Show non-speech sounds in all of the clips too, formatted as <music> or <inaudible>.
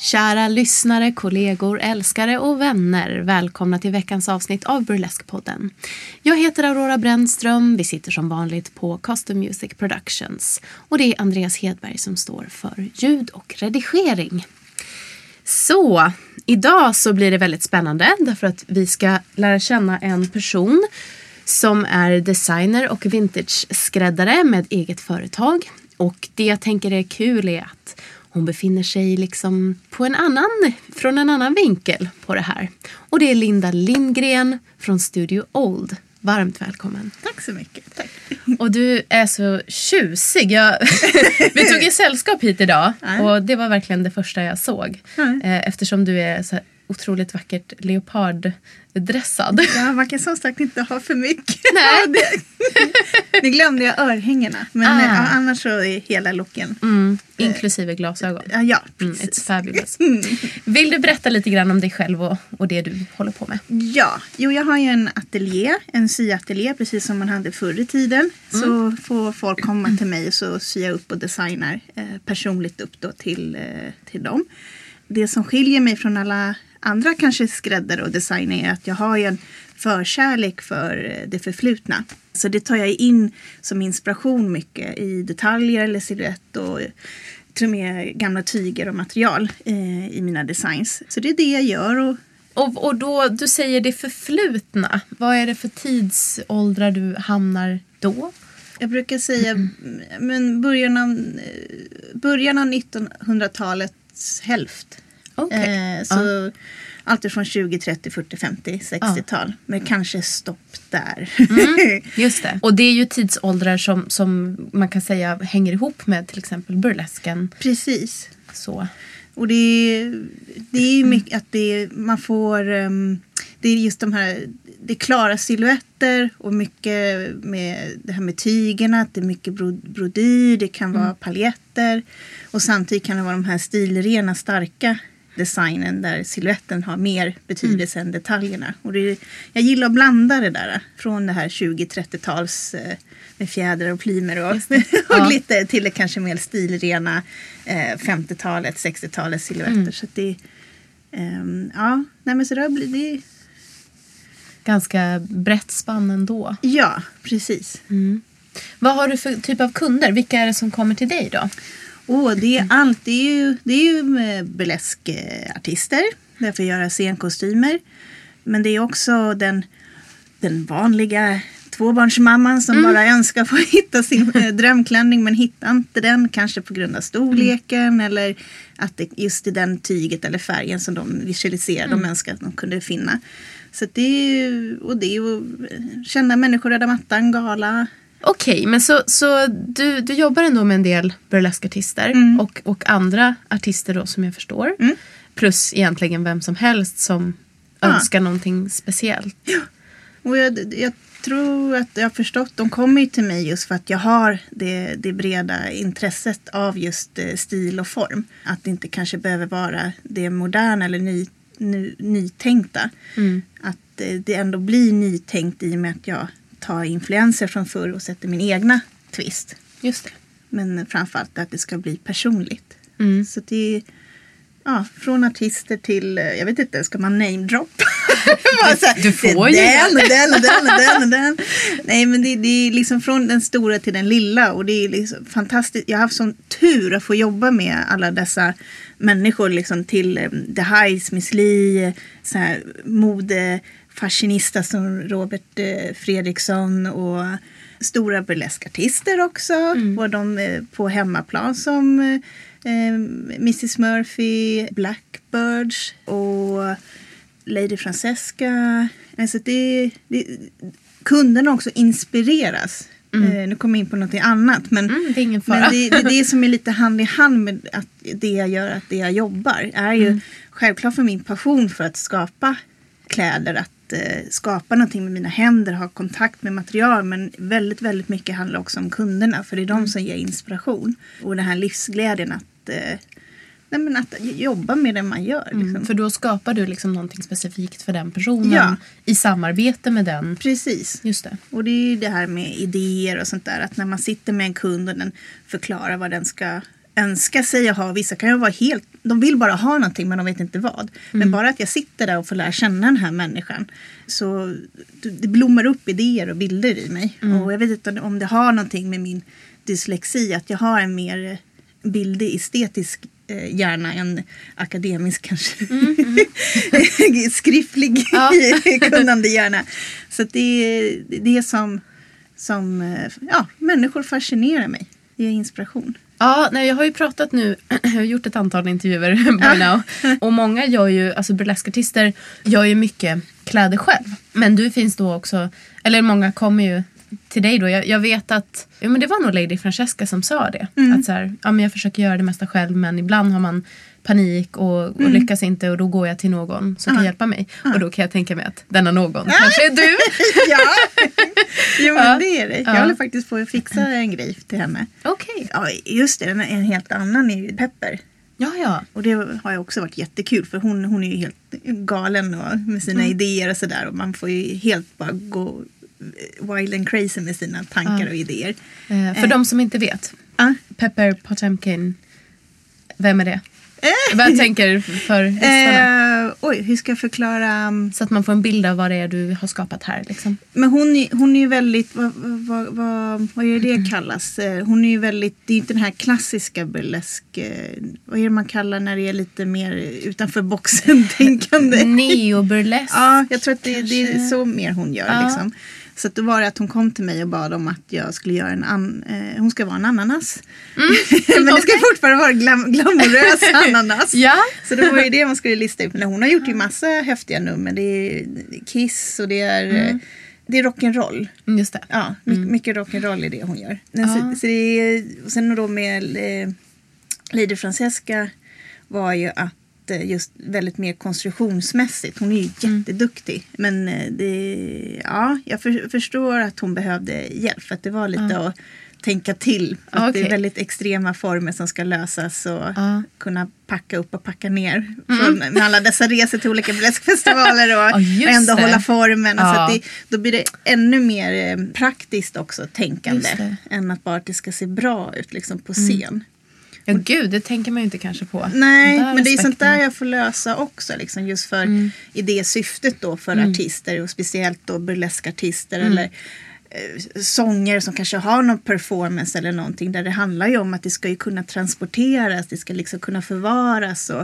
Kära lyssnare, kollegor, älskare och vänner. Välkomna till veckans avsnitt av Burleskpodden. Jag heter Aurora Brännström. Vi sitter som vanligt på Custom Music Productions. Och det är Andreas Hedberg som står för ljud och redigering. Så, idag så blir det väldigt spännande därför att vi ska lära känna en person som är designer och vintage-skräddare med eget företag. Och det jag tänker är kul är att hon befinner sig liksom på en annan, från en annan vinkel på det här. Och det är Linda Lindgren från Studio Old. Varmt välkommen. Tack så mycket. Tack. <laughs> Och du är så tjusig. Jag, <laughs> vi tog ju sällskap hit idag och det var verkligen det första jag såg. Eh, Eftersom du är så otroligt vackert leoparddressad. Ja, man kan som sagt inte ha för mycket. Nej. <laughs> Nu glömde jag örhängena. Men Ah. eh, ja, annars så är hela looken. Mm, inklusive glasögon. Ja, ja Mm, precis. it's fabulous. <laughs> Vill du berätta lite grann om dig själv och, och det du håller på med? Ja, jo jag har ju en ateljé, en syateljé precis som man hade förr i tiden. Så får folk komma till mig och så syr jag upp och designar eh, personligt upp då till, eh, till dem. Det som skiljer mig från alla andra kanske skräddare och designer är att jag har en förkärlek för eh, det förflutna. Så det tar jag in som inspiration mycket i detaljer eller silhuett och till och med gamla tyger och material eh, i mina designs. Så det är det jag gör och Och, och då, du säger det förflutna. Vad är det för tidsåldrar du hamnar då? Jag brukar säga men början av, eh, början av 1900-talets hälft. Okej. Eh, så allt från 20, 30, 40, 50, 60-tal. Men kanske stopp där. <laughs> Just det. Och det är ju tidsåldrar som, som man kan säga hänger ihop med till exempel burlesken. Precis. Så. Och det är, det är ju mycket att det är, man får... ehm, det är just de här... Det är klara silhuetter och mycket med det här med tygerna. Att det är mycket bro- brodyr, det kan vara paljetter. Och samtidigt kan det vara de här stilrena, starka designen där siluetten har mer betydelse än detaljerna. Och det är, jag gillar att blanda det där från det här 20-30-tals eh, med fjädrar och plymer och, <laughs> och Ja. glitter till det kanske mer stilrena eh, 50-talet, 60-talets silhuetter. Så att det, ehm, ja, nej men så det, blivit- det Ganska brett spann ändå. Ja, precis. Vad har du för typ av kunder? Vilka är det som kommer till dig då? Åh, det är allt. Det är ju, det är ju med burleskartister. Därför göra scenkostymer. Men det är också den, den vanliga tvåbarnsmamman som bara önskar få <laughs> hitta sin eh, drömklänning men hittar inte den. Kanske på grund av storleken eller att det just är den tyget eller färgen som de visualiserar. De önskar att de kunde finna. Så det är ju, och det är ju eh, kända människor, röda mattan, gala. Okej, men så, så du, du jobbar ändå med en del burleskartister och, och andra artister då som jag förstår. Plus egentligen vem som helst som Ja. önskar någonting speciellt. Och jag, jag tror att jag har förstått, de kommer ju till mig just för att jag har det, det breda intresset av just eh, stil och form. Att det inte kanske behöver vara det moderna eller ny, ny, nytänkta. Att eh, det ändå blir nytänkt i och med att jag tar influenser från förr och sätter min egna twist. Just det. Men framförallt att det ska bli personligt. Så det är ja, från artister till, jag vet inte, ska man namedroppa? <laughs> du får det ju den och den och den och den och den. Nej men det, det är liksom från den stora till den lilla och det är liksom fantastiskt. Jag har haft sån tur att få jobba med alla dessa människor liksom till eh, The Highs, Miss Li, så här, modefashionista som Robert eh, Fredriksson och stora burleskartister också. Mm. Både de eh, på hemmaplan som eh, Mrs Murphy, Blackbirds och Lady Francesca. Alltså det, det, kunderna också inspireras. Eh, nu kommer jag in på något annat. Men, Mm, det är men det, det det som är lite hand i hand med att det jag gör, att det jag jobbar. är ju Mm. självklart för min passion för att skapa kläder. Att eh, skapa någonting med mina händer, ha kontakt med material. Men väldigt, väldigt mycket handlar också om kunderna. För det är de Mm. som ger inspiration. Och den här livsglädjen att, eh, nej, men att jobba med det man gör. Liksom. Mm, för då skapar du liksom någonting specifikt för den personen Ja. i samarbete med den. Precis. Just det. Och det är ju det här med idéer och sånt där. Att när man sitter med en kund och den förklarar vad den ska önska sig och ha. Vissa kan ju vara helt, de vill bara ha någonting men de vet inte vad. Men bara att jag sitter där och får lära känna den här människan. Så det blommar upp idéer och bilder i mig. Och jag vet inte om det har någonting med min dyslexi. Att jag har en mer bildig, estetisk eh, hjärna än akademisk kanske. <laughs> Skriftlig Ja. <laughs> kunnande hjärna. Så att det är det som, som eh, ja, människor fascinerar mig. Det ger inspiration. Ja, nej, jag har ju pratat nu, <clears throat> jag har gjort ett antal intervjuer <laughs> by now. <laughs> Och många gör ju, alltså burleskartister gör ju mycket kläder själv. Men du finns då också, eller många kommer ju till dig då. Jag, jag vet att, ja men det var nog Lady Francesca som sa det. Att så här, ja men jag försöker göra det mesta själv men ibland har man panik och, och lyckas inte och då går jag till någon som kan hjälpa mig. Och då kan jag tänka mig att denna någon kanske är du. <laughs> ja, jo, men Ja. det är det. Jag Ja. håller faktiskt på att fixa en grej till henne. Okej. Ja, just det. En, en helt annan är ju Pepper. Ja, ja. Och det har ju också varit jättekul för hon, hon är ju helt galen och, med sina Mm. idéer och sådär. Och man får ju helt bara gå wild and crazy med sina tankar och idéer. Eh, för de som inte vet. Pepper Potemkin. Vem är det? Jag bara tänker för lyssnarna. <laughs> Eh, oj, hur ska jag förklara? Så att man får en bild av vad det är du har skapat här. Liksom. Men hon hon är ju väldigt, vad, vad, vad, vad är det kallas? Eh, Hon är ju väldigt, det är inte den här klassiska burlesk, eh, vad är det man kallar när det är lite mer utanför boxen <laughs> tänkande? Neoburlesk. Ja, jag tror att det, det är så mer hon gör. Ja. Liksom. Så att då var det att hon kom till mig och bad om att jag skulle göra en an, eh, hon ska vara en ananas. <laughs> Men det ska fortfarande vara glam, glamorös <laughs> ananas. Ja. Så det var ju det man skulle lista ut. Men hon har gjort ju massa häftiga nummer. Det är Kiss och det är, eh, det är rock'n'roll. Mm, Just det. Ja, mycket, mycket rock'n'roll är det hon gör. Ja. Så, så det är, och sen då med eh, Lady Francesca var ju att just väldigt mer konstruktionsmässigt. Hon är ju Mm. jätteduktig. Men eh, det, ja, jag för, förstår att hon behövde hjälp. För att det var lite att tänka till. Att Ja, Det är väldigt extrema former som ska lösas och. Mm. kunna packa upp och packa ner. Från, med alla dessa resor till olika burleskfestivaler och, <laughs> just och ändå det. hålla formen. Så Ja. att det, då blir det ännu mer eh, praktiskt också tänkande. Mm. Än att bara att det ska se bra ut liksom, på scen. Ja, gud, det tänker man ju inte kanske på. Nej, men det är sånt där jag får lösa också. Liksom, just för Mm. i det syftet då för artister och speciellt då burleskartister Mm. eller eh, sånger som kanske har någon performance eller någonting där det handlar ju om att det ska ju kunna transporteras, det ska liksom kunna förvaras och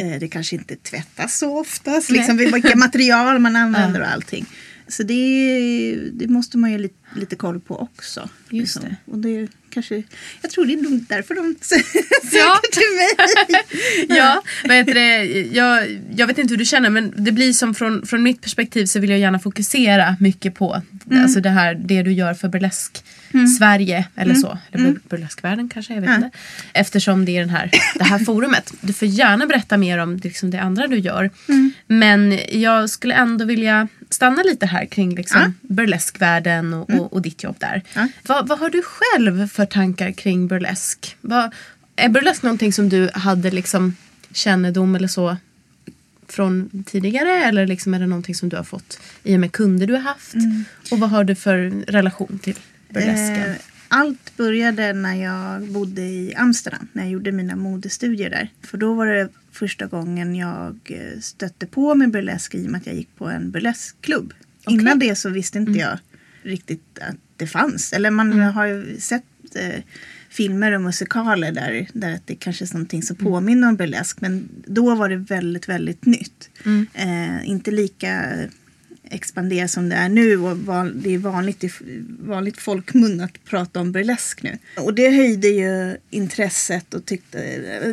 eh, det kanske inte tvättas så ofta. Liksom vilka material man <laughs> använder och allting. Så det, det måste man ju lite, lite koll på också. Just liksom. det. Och det kanske, jag tror det är nog därför de <laughs> söker Ja. till mig. <laughs> Ja, det? Jag, jag vet inte hur du känner men det blir som från, från mitt perspektiv så vill jag gärna fokusera mycket på alltså det här det du gör för burlesk Sverige eller så. Eller bur- burleskvärlden kanske, jag vet inte. Eftersom det är den här, det här forumet. Du får gärna berätta mer om liksom det andra du gör. Men jag skulle ändå vilja stanna lite här kring liksom Ja. burleskvärlden och, och, och ditt jobb där. Ja. Vad, vad har du själv för tankar kring burlesk? Vad, är burlesk någonting som du hade liksom kännedom eller så från tidigare eller liksom är det någonting som du har fått i och med kunder du har haft? Och vad har du för relation till burlesken? Eh, allt började när jag bodde i Amsterdam. När jag gjorde mina modestudier där. För då var det första gången jag eh, stötte på med burlesk i och med att jag gick på en burleskklubb. Okej. Innan det så visste inte Mm. jag riktigt att det fanns. Eller man har ju sett eh, filmer och musikaler där, där det kanske är någonting som påminner om burlesk. Men då var det väldigt, väldigt nytt. Mm. Eh, inte lika expanderat som det är nu och van, det är vanligt i vanligt folkmun att prata om burlesk nu. Och det höjde ju intresset och tyckte,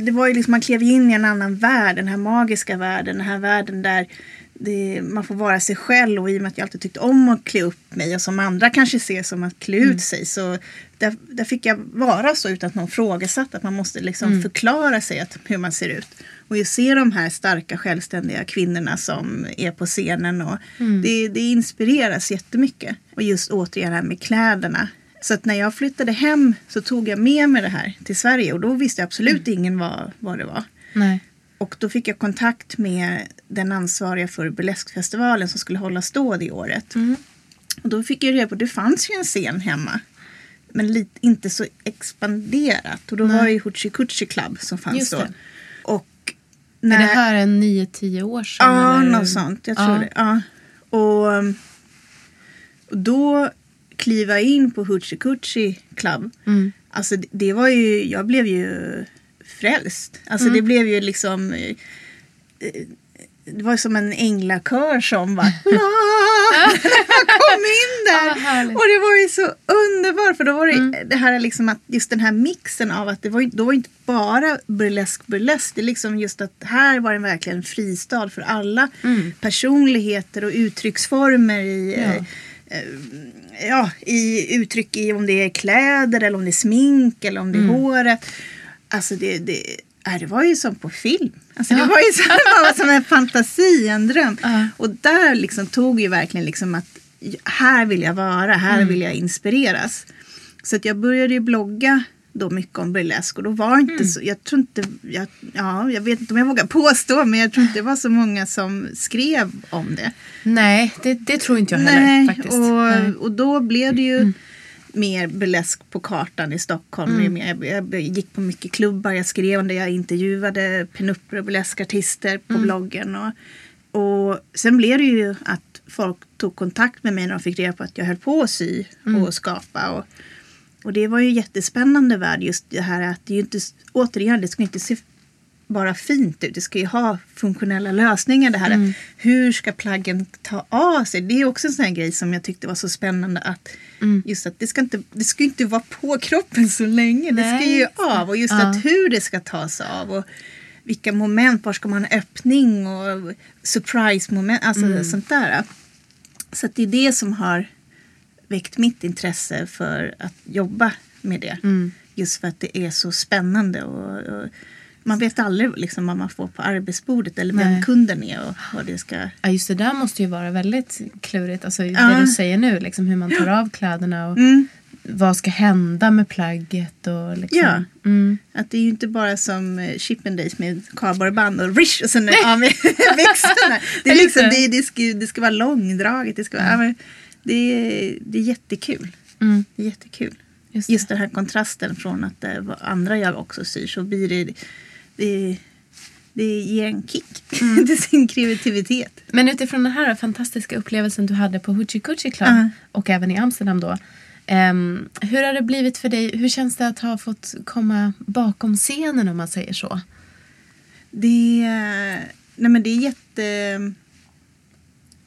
det var ju liksom man klev in i en annan värld, den här magiska världen, den här världen där det, man får vara sig själv och i och med att jag alltid tyckte om att klä upp mig och som andra kanske ser som att klä ut sig så där, där fick jag vara så utan att någon frågasatte att man måste liksom förklara sig att, hur man ser ut. Och jag ser de här starka självständiga kvinnorna som är på scenen och det, det inspireras jättemycket. Och just återigen det här med kläderna. Så när jag flyttade hem så tog jag med mig det här till Sverige och då visste absolut ingen vad, vad det var. Nej. Och då fick jag kontakt med den ansvariga för Burleskfestivalen som skulle hållas då det året. Och då fick jag reda på att det fanns ju en scen hemma. Men lite, inte så expanderat. Och då var det ju Hoochie Coochie Club som fanns Just då. det. Och Är när, det här en 9-10 år sedan? Ja, eller? något sånt. Jag tror Ja. det. Ja. Och, um, och då kliva in på Hoochie Coochie Club. Mm. Alltså det, var ju, jag blev ju frälst. Alltså Mm. det blev ju liksom eh, det var som en änglakör som bara "Ah!" <laughs> kom in där. härligt. och det var ju så underbart för då var det det här liksom att just den här mixen av att det var, då var inte bara burlesk burlesk. Det är liksom just att här var det verkligen en fristad för alla personligheter och uttrycksformer i Ja. eh, eh, ja, i uttryck i om det är kläder eller om det är smink eller om det är håret. Alltså det, det, det var ju som på film. Alltså det Ja. var ju som, <laughs> det var som en fantasi, en dröm. Ja. Och där liksom tog ju verkligen liksom att här vill jag vara, här Mm. vill jag inspireras. Så att jag började ju blogga då mycket om burlesk och då var inte Mm. så, jag tror inte, jag, ja, jag vet inte om jag vågar påstå men jag tror inte det var så många som skrev om det. Nej, det, det tror inte jag heller Nej, faktiskt. och, Nej. Mm. och då blev det ju mer burlesk på kartan i Stockholm. Mm. Jag, jag gick på mycket klubbar, jag skrev om det, jag intervjuade pinupper och burleskartister på Mm. bloggen. Och, och sen blev det ju att folk tog kontakt med mig när de fick reda på att jag höll på att sy Mm. och skapa. Och, och det var ju jättespännande värld just det här att det är ju inte, återigen, det ska inte se bara fint ut. Det ska ju ha funktionella lösningar. Det här Mm. hur ska plaggen ta av sig? Det är också en sån här grej som jag tyckte var så spännande att Mm. just att det ska inte, det ska inte vara på <laughs> kroppen så länge. Det ska Nej, ju av och just Ja. att hur det ska tas av och vilka moment, var ska man ha öppning och surprise moment, alltså Mm. sånt där. Så att det är det som har väckt mitt intresse för att jobba med det. Mm. Just för att det är så spännande. Och, och man vet aldrig liksom vad man får på arbetsbordet eller vem Nej. kunden är och vad det ska... Ja, just det där måste ju vara väldigt klurigt. Alltså, Ja. Det du säger nu, liksom, hur man tar av kläderna och Mm. vad ska hända med plagget. Och, liksom. Ja. Mm. Att det är ju inte bara som eh, Chippendales med kardborreband och rish och sen av med <laughs> växlarna. Det, är Ja, liksom, det. det, ska, det ska vara långdraget. Det, ska vara, ja, men det, är, det är jättekul. Mm. Det är jättekul. Just. Just den här kontrasten från att det var andra jag också syr så blir det, det, det ger en kick Mm. <laughs> till sin kreativitet. Men utifrån den här fantastiska upplevelsen du hade på Hoochie Coochie Club Ja. och även i Amsterdam då. ehm, hur har det blivit för dig? Hur känns det att ha fått komma bakom scenen om man säger så? Det, nej men det är jätte...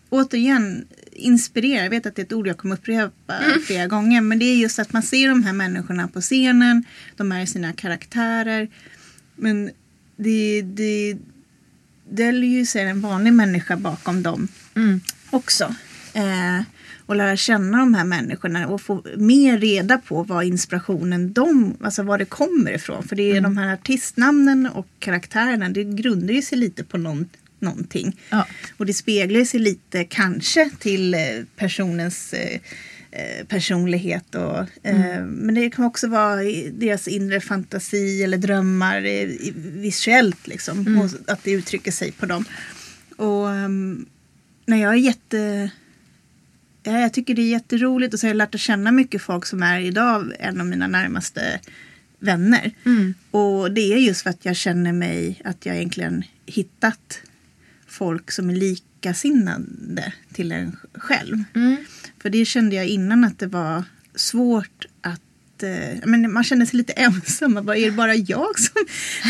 Återigen, inspirera. Jag vet att det är ett ord jag kommer upprepa flera gånger. Men det är just att man ser de här människorna på scenen. De är sina karaktärer. Men det, det döljer ju sig en vanlig människa bakom dem Mm. också. Eh, och lära känna de här människorna och få mer reda på vad inspirationen de, alltså var det kommer ifrån. För det är de här artistnamnen och karaktärerna, det grundar ju sig lite på någon, någonting. Ja. Och det speglar sig lite kanske till eh, personens eh, eh, personlighet. Och, eh, Men det kan också vara deras inre fantasi eller drömmar visuellt. Liksom, och att det uttrycker sig på dem. Och ehm, när jag är jätte ja, jag tycker det är jätteroligt och så har jag lärt att känna mycket folk som är idag en av mina närmaste vänner. Mm. Och det är just för att jag känner mig att jag egentligen hittat folk som är likasinnande till en själv. Mm. För det kände jag innan att det var svårt att eh, men man känner sig lite ensam. Bara, är det bara jag som,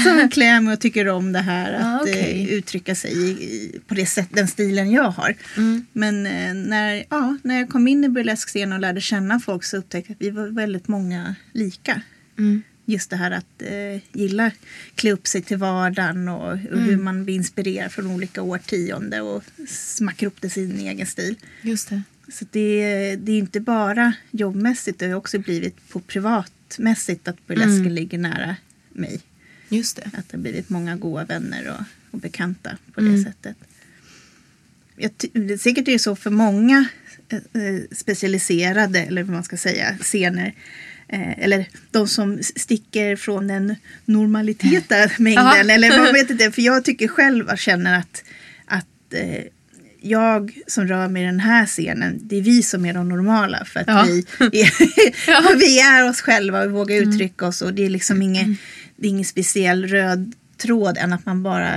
som <laughs> klär mig och tycker om det här? Att Ah, eh, uttrycka sig i, i, på det sätt, den stilen jag har. Mm. Men eh, när, ja, när jag kom in i burleskscenen och lärde känna folk så upptäckte jag att vi var väldigt många lika. Mm. Just det här att eh, gilla klä upp sig till vardagen och, och Mm. hur man blir inspirerad från olika årtionden och smackar upp det i sin egen stil. Just det. Så det, det är inte bara jobbmässigt, det har också blivit på privatmässigt att burlesken Mm. ligger nära mig. Just det. Att det har blivit många goda vänner och, och bekanta på Mm. det sättet. Jag det- säkert är det så för många eh, eh, specialiserade, eller vad man ska säga, scener. Eh, eller de som sticker från den normaliteta <laughs> mängden. Eller man <laughs> vet inte, för jag tycker själv och känner att, att eh, jag som rör mig i den här scenen, det är vi som är de normala. För att Ja. vi, <laughs> är, vi är oss själva och vågar uttrycka oss. Och det är liksom inget, det är ingen speciell röd tråd än att man bara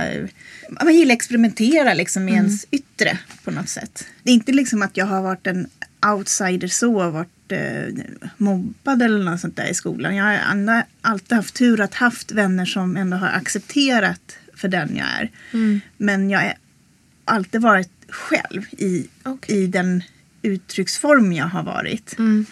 man gillar att experimentera liksom med ens yttre på något sätt. Det är inte liksom att jag har varit en outsider så varit eh, mobbad eller något sånt där i skolan. Jag har alltid haft tur att haft vänner som ändå har accepterat för den jag är. Men jag har alltid varit själv i, Okej. i den uttrycksform jag har varit. Mm.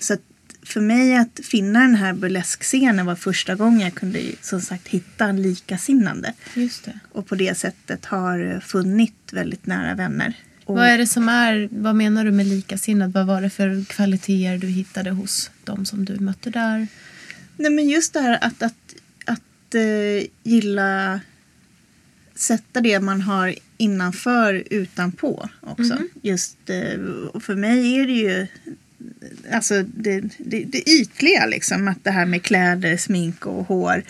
Så för mig att finna den här burleskscenen var första gången jag kunde som sagt hitta en likasinnande. Just det. Och på det sättet har funnit väldigt nära vänner. Och, Vad är det som är, vad menar du med likasinnad? Vad var det för kvaliteter du hittade hos de som du mötte där? nej men just det här att, att, att eh, gilla sätta det man har innanför utanpå också. Just, eh, och för mig är det ju alltså det, det, det ytliga liksom. Att det här med kläder, smink och hår.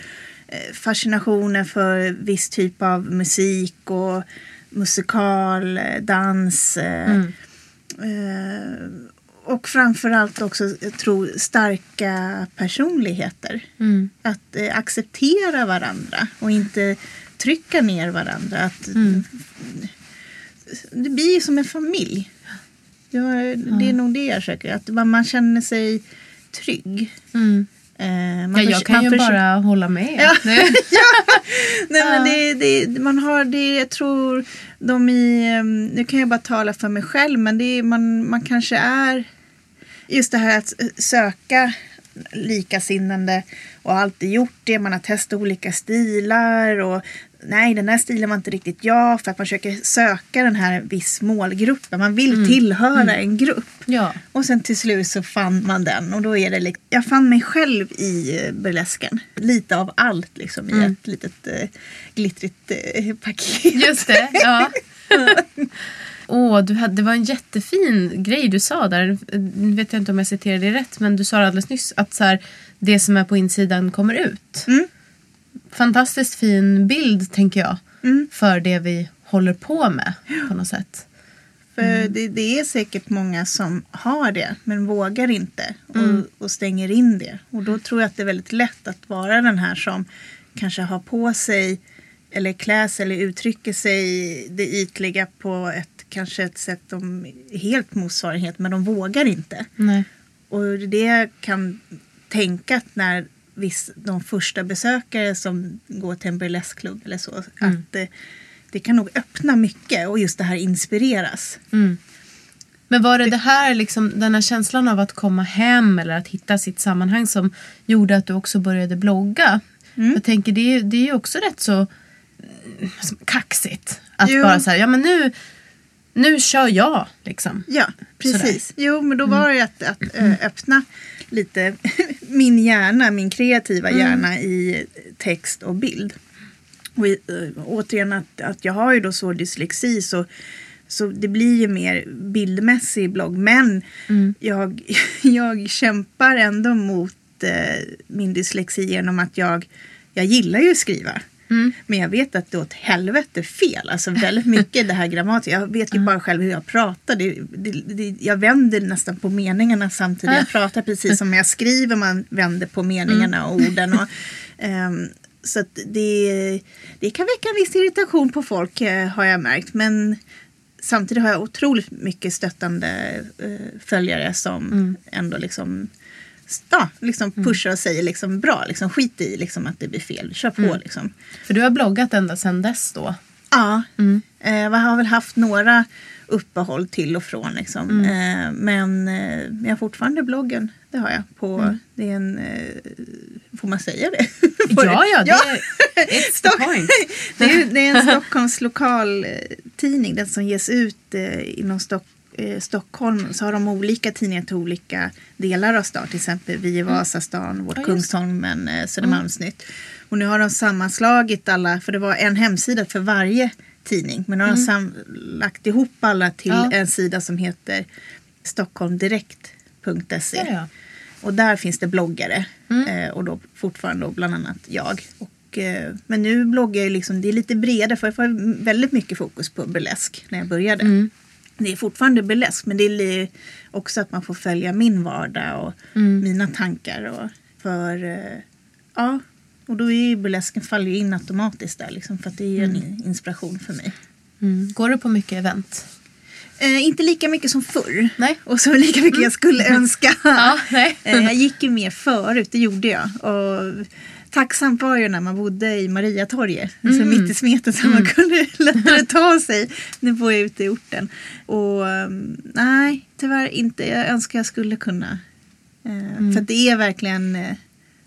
Eh, fascinationen för viss typ av musik och musikal, eh, dans. Eh, Mm. eh, och framförallt också, jag tror, starka personligheter. Mm. Att eh, acceptera varandra och inte trycka ner varandra. Att, Mm. Det blir som en familj. Det, var, det är nog det jag försöker. Att man, man känner sig trygg. Eh, man Ja, jag kan ju bara hålla med. Ja. Det- <laughs> Nej, men Ja. det, det, man har det, jag tror de i, em, nu kan jag bara tala för mig själv, men det är, man, man kanske är, just det här att söka likasinnande och alltid gjort det, man har testat olika stilar och nej den här stilen var inte riktigt jag för att man försöker söka den här viss målgruppen, man vill tillhöra en grupp. ja. Och sen till slut så fann man den och då är det liksom, jag fann mig själv i eh, burlesken. Lite av allt liksom i Mm. ett litet eh, glittrigt eh, paket. Just det. Ja. <laughs> Åh, hade, det var en jättefin grej du sa där. Nu vet jag inte om jag citerade det rätt, men du sa alldeles nyss att så här, det som är på insidan kommer ut. Mm. Fantastiskt fin bild, tänker jag, Mm. för det vi håller på med på något sätt. För Mm. det, det är säkert många som har det men vågar inte och, Mm. och stänger in det. Och då tror jag att det är väldigt lätt att vara den här som kanske har på sig eller klär sig eller uttrycker sig det ytliga på ett kanske ett sätt de helt motsvarighet men de vågar inte. Nej. Och det kan tänka att när viss, de första besökare som går till en burleskklubb eller så, Mm. att det, det kan nog öppna mycket och just det här inspireras. Mm. Men var det det här, liksom, den här känslan av att komma hem eller att hitta sitt sammanhang som gjorde att du också började blogga? Mm. Jag tänker det är, det är ju också rätt så mm, som kaxigt. Att Jo. bara säga, ja men nu, nu kör jag liksom. Ja, precis. Jo, men då var det att, att ö, öppna lite <laughs> min hjärna, min kreativa hjärna i text och bild. Och i, ö, återigen att, att jag har ju då så dyslexi så, så det blir ju mer bildmässig blogg. Men jag, <laughs> jag kämpar ändå mot eh, min dyslexi genom att jag, jag gillar ju att skriva. Men jag vet att det är åt helvete fel. Alltså väldigt mycket det här grammatiska. Jag vet ju bara själv hur jag pratar. Det, det, det, jag vänder nästan på meningarna samtidigt jag pratar. Precis som jag skriver man vänder på meningarna och orden. Och, ehm, så det, det kan väcka en viss irritation på folk eh, har jag märkt. Men samtidigt har jag otroligt mycket stöttande eh, följare som ändå liksom Ja, liksom pushar och säger liksom bra, liksom skit i liksom att det blir fel, kör på liksom. För du har bloggat ända sedan dess då? Ja, eh, jag har väl haft några uppehåll till och från liksom. Eh, men eh, jag har fortfarande bloggen, det har jag. På, Det är en, eh, får man säga det? <laughs> Ja, ja, det är it's the point. <laughs> det, är, det är en Stockholms lokaltidning, den som ges ut eh, inom Stock, eh, Stockholm. Så har de olika tidningar till olika delar av stan. Till exempel vi i Vasastan, vårt Ja, Kungsholmen, eh, Södermalmsnytt. Och nu har de sammanslagit alla, för det var en hemsida för varje tidning. Men nu har de sam- lagt ihop alla till Ja. en sida som heter stockholmdirekt.se. Ja, ja. Och där finns det bloggare. Eh, och då fortfarande då bland annat jag. Och, eh, men nu bloggar jag liksom, det är lite bredare för jag får väldigt mycket fokus på burlesk när jag började. Det är fortfarande burlesk men det är också att man får följa min vardag och mina tankar. Och, för eh, ja, och då är ju burlesken faller in automatiskt där liksom, för att det är ju en in- inspiration för mig. Mm. Går du på mycket event? Eh, inte lika mycket som förr. Nej. Och så lika mycket jag skulle önska. <laughs> Ja. Eh, jag gick ju mer förut, det gjorde jag. Och tacksamt var ju när man bodde i Mariatorget. Alltså mitt i smeten så man kunde <laughs> lättare ta sig. Nu bor jag ute i orten. Och um, nej, tyvärr inte. Jag önskar jag skulle kunna. Eh, För att det är verkligen, eh,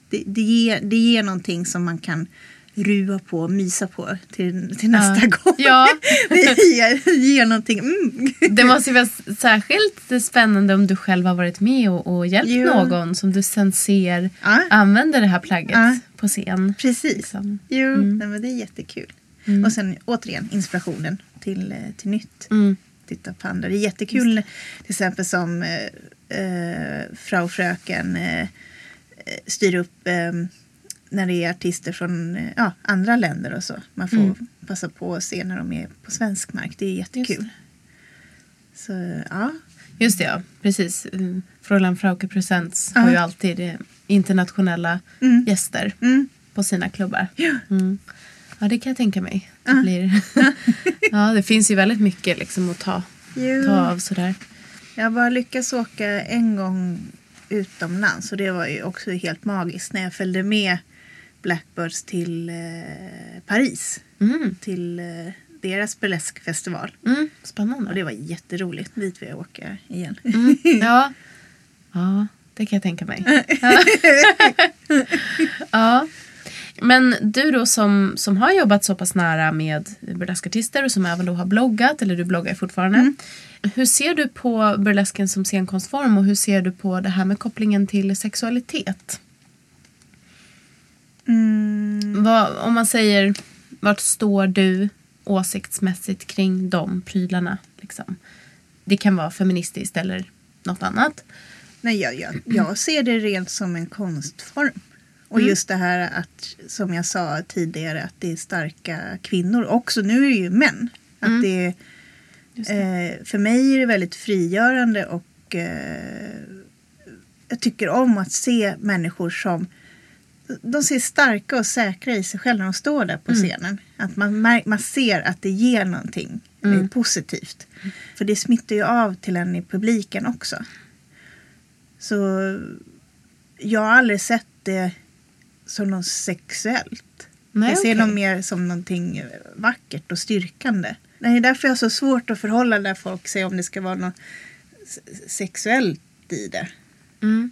det, det, ger, det ger någonting som man kan ruva på mysa på till, till nästa gång. Ja. <laughs> det ger, någonting. Mm. Det måste ju vara särskilt spännande om du själv har varit med och, och hjälpt Jo. någon som du sen ser Ja. använder det här plagget Ja. på scen. Precis. Liksom. Jo, nej, men det är jättekul. Och sen återigen inspirationen till, eh, till nytt. Mm. Titta på andra. Det är jättekul till exempel som eh, eh, Frau Fröken eh, styr upp eh, när det är artister från eh, ja, andra länder och så. Man får passa på att se när de är på svensk mark. Det är jättekul. Så ja. Just det, ja. Precis. Mm. Fräulein Frauke Presents Ja. har ju alltid eh, internationella Mm. gäster Mm. på sina klubbar. Ja. Mm. Ja, det kan jag tänka mig. Det, blir... <laughs> ja, det finns ju väldigt mycket liksom att ta, Jo. ta av sådär. Jag har bara lyckats åka en gång utomlands och det var ju också helt magiskt när jag följde med Blackbirds till eh, Paris. Mm. Till eh, deras burleskfestival. Mm. Och Spännande. det var jätteroligt. Dit vill jag åka igen. Mm. <laughs> Ja. ja, det kan jag tänka mig. <laughs> ja. Men du då som, som har jobbat så pass nära med burleskartister och som även då har bloggat, eller du bloggar fortfarande. Hur ser du på burlesken som scenkonstform och hur ser du på det här med kopplingen till sexualitet? Mm, Vad, om man säger, vart står du åsiktsmässigt kring de prylarna? Liksom? Det kan vara feministiskt eller något annat. nej, jag, jag, jag ser det rent som en konstform. Och just det här att, som jag sa tidigare, att det är starka kvinnor. Också nu är det ju män. Att det är Just det. Eh, för mig är det väldigt frigörande och eh, jag tycker om att se människor som de ser starka och säkra i sig själva när de står där på scenen. Att man, mär, man ser att det ger någonting eh, positivt. För det smittar ju av till en i publiken också. Så jag har aldrig sett det som något sexuellt. Nej, jag ser okej. dem mer som någonting vackert och styrkande. Det är därför jag har så svårt att förhålla där folk säger om det ska vara något sexuellt i det. Mm.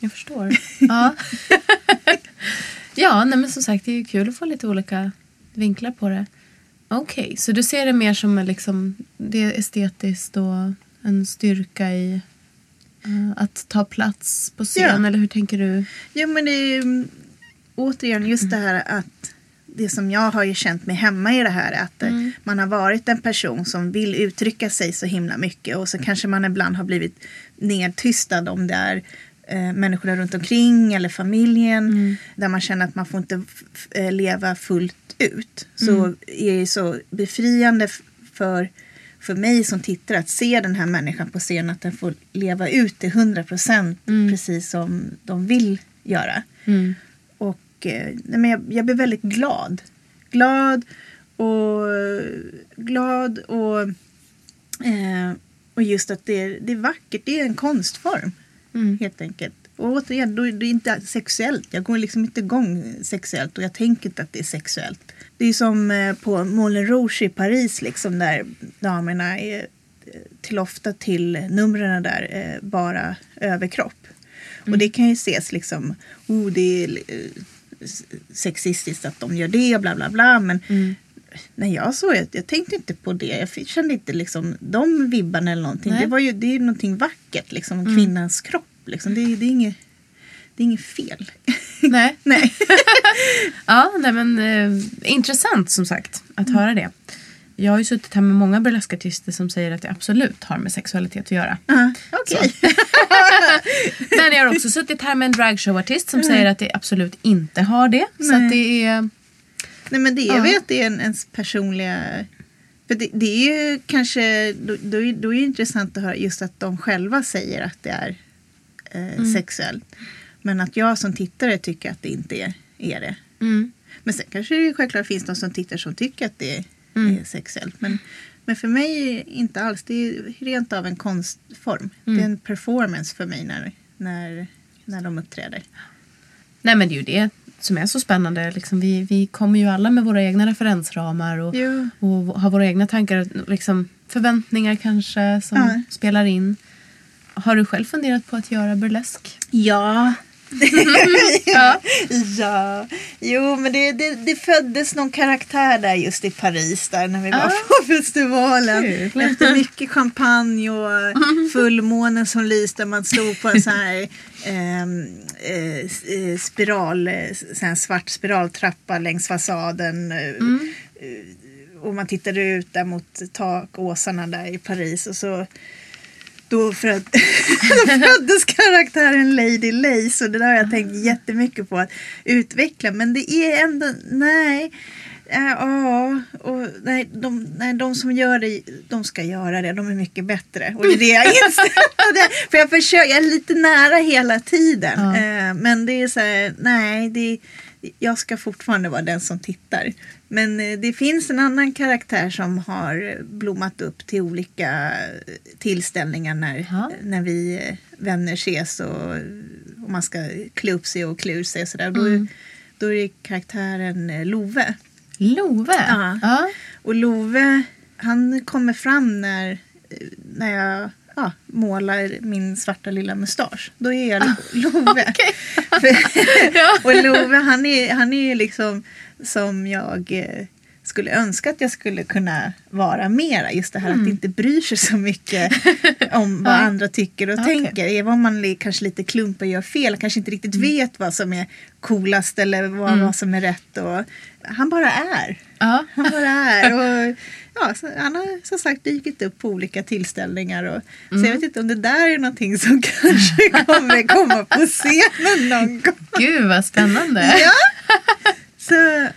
Jag förstår. Ja, <laughs> ja nej, men som sagt det är ju kul att få lite olika vinklar på det. Okej, så du ser det mer som liksom, det är estetiskt och en styrka i eh, att ta plats på scen, Ja. eller hur tänker du? Ja men det är ju återigen just det här att det som jag har ju känt mig hemma i det här att eh, man har varit en person som vill uttrycka sig så himla mycket och så kanske man ibland har blivit nedtystad om det är eh, människorna runt omkring eller familjen där man känner att man får inte eh, leva fullt ut. Så är det så befriande för för mig som tittare att se den här människan på scen att den får leva ut till 100 procent precis som de vill göra. Och eh, men jag, jag blev väldigt glad. Glad och glad och, eh, och just att det, är- det är vackert. Det är en konstform helt enkelt. Och återigen, då, är det inte sexuellt. Jag går liksom inte igång sexuellt och jag tänker inte att det är sexuellt. Det är som eh, på Moulin Rouge i Paris liksom där damerna är eh, till ofta till numren där eh, bara överkropp. Och det kan ju ses liksom, oh det är sexistiskt att de gör det och bla bla bla. Men när jag såg det, jag tänkte inte på det. Jag kände inte liksom de vibbarna eller någonting. Nej. Det var ju det är ju någonting vackert liksom, kvinnans kropp. Liksom. Det, är- det, är inget, det är inget fel. <laughs> Nej. <laughs> Nej. <laughs> Ja, nej men eh, intressant som sagt att höra det. Jag har ju suttit här med många burleskartister som säger att det absolut har med sexualitet att göra. Ja, Okej. Men jag har också suttit här med en dragshowartist som säger att det absolut inte har det. Så det är... Nej men det Ja. jag vet det är en, ens personliga... För det, det är ju kanske, då, då, är- då är det intressant att höra just att de själva säger att det är eh, sexuellt. Men att jag som tittare tycker att det inte är, är det. Mm. Men sen kanske det självklart finns de som tittar som tycker att det är, är sexuellt. Men, men för mig inte alls. Det är rent av en konstform. Det är en performance för mig när, när, när de uppträder. Nej men det är ju det som är så spännande. Liksom, vi, vi kommer ju alla med våra egna referensramar och, Jo. och har våra egna tankar. Liksom, förväntningar kanske som Ja. spelar in. Har du själv funderat på att göra burlesk? Ja. Ja. <laughs> ja. Jo, men det, det, det föddes någon karaktär där just i Paris där när vi var Ah. på festivalen. Kul. Efter mycket champagne och <laughs> fullmånen som lyste. Man stod på en sån här ehm, eh, eh, spiral, eh, sån här svart spiraltrappa längs fasaden. eh, eh, Och man tittade ut där mot takåsarna där i Paris. Och så då, för att, <laughs> då föddes karaktären Lady Lace och det där har jag tänkt jättemycket på att utveckla. Men det är ändå, nej. Äh, Ja, och nej, de, nej, de som gör det, de ska göra det. De är mycket bättre. Och det är det jag <laughs> instämmer För jag försöker, jag är lite nära hela tiden. Ja. Eh, Men det är så här, nej, det, jag ska fortfarande vara den som tittar. Men eh, det finns en annan karaktär som har blommat upp till olika tillställningar när, när vi eh, vänner ses och, och man ska klä upp sig och klä ut sig och sådär. Då, Mm. då är det karaktären eh, Love. Love? Ja. ja. Och Love, han kommer fram när, när jag ja, målar min svarta lilla mustasch. Då är jag Love. Ah, <laughs> Ja. <laughs> och Love, han är, han är liksom som jag eh, skulle önska att jag skulle kunna vara mera. Just det här att inte bryr sig så mycket <laughs> om vad Ja. andra tycker och Okej. tänker. Även om man kanske lite klumpar och gör fel, kanske inte riktigt vet vad som är coolast eller vad, vad som är rätt. Och, han bara är. Ja. Han bara är. <laughs> Och, ja, så, han har som sagt dykt upp på olika tillställningar. Och, Så jag vet inte om det där är någonting som <laughs> kanske kommer komma på scenen någon gång. Gud vad spännande. Ja. Så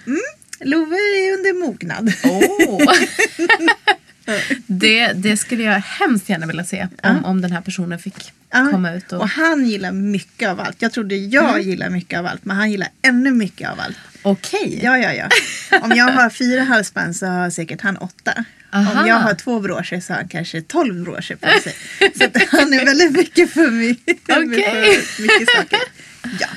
mm, Love är under mognad. Åh. <laughs> det, det skulle jag hemskt gärna vilja se om, om den här personen fick Ja, komma ut. Och, Och han gillar mycket av allt. Jag trodde jag gillar mycket av allt, men han gillar ännu mycket av allt. Okej. Ja, ja, ja. Om jag har fyra halsband så har säkert han åtta. Aha. Om jag har två broscher så har han kanske tolv broscher på sig. Så han är väldigt mycket för mycket, Okej. för mycket saker. Ja.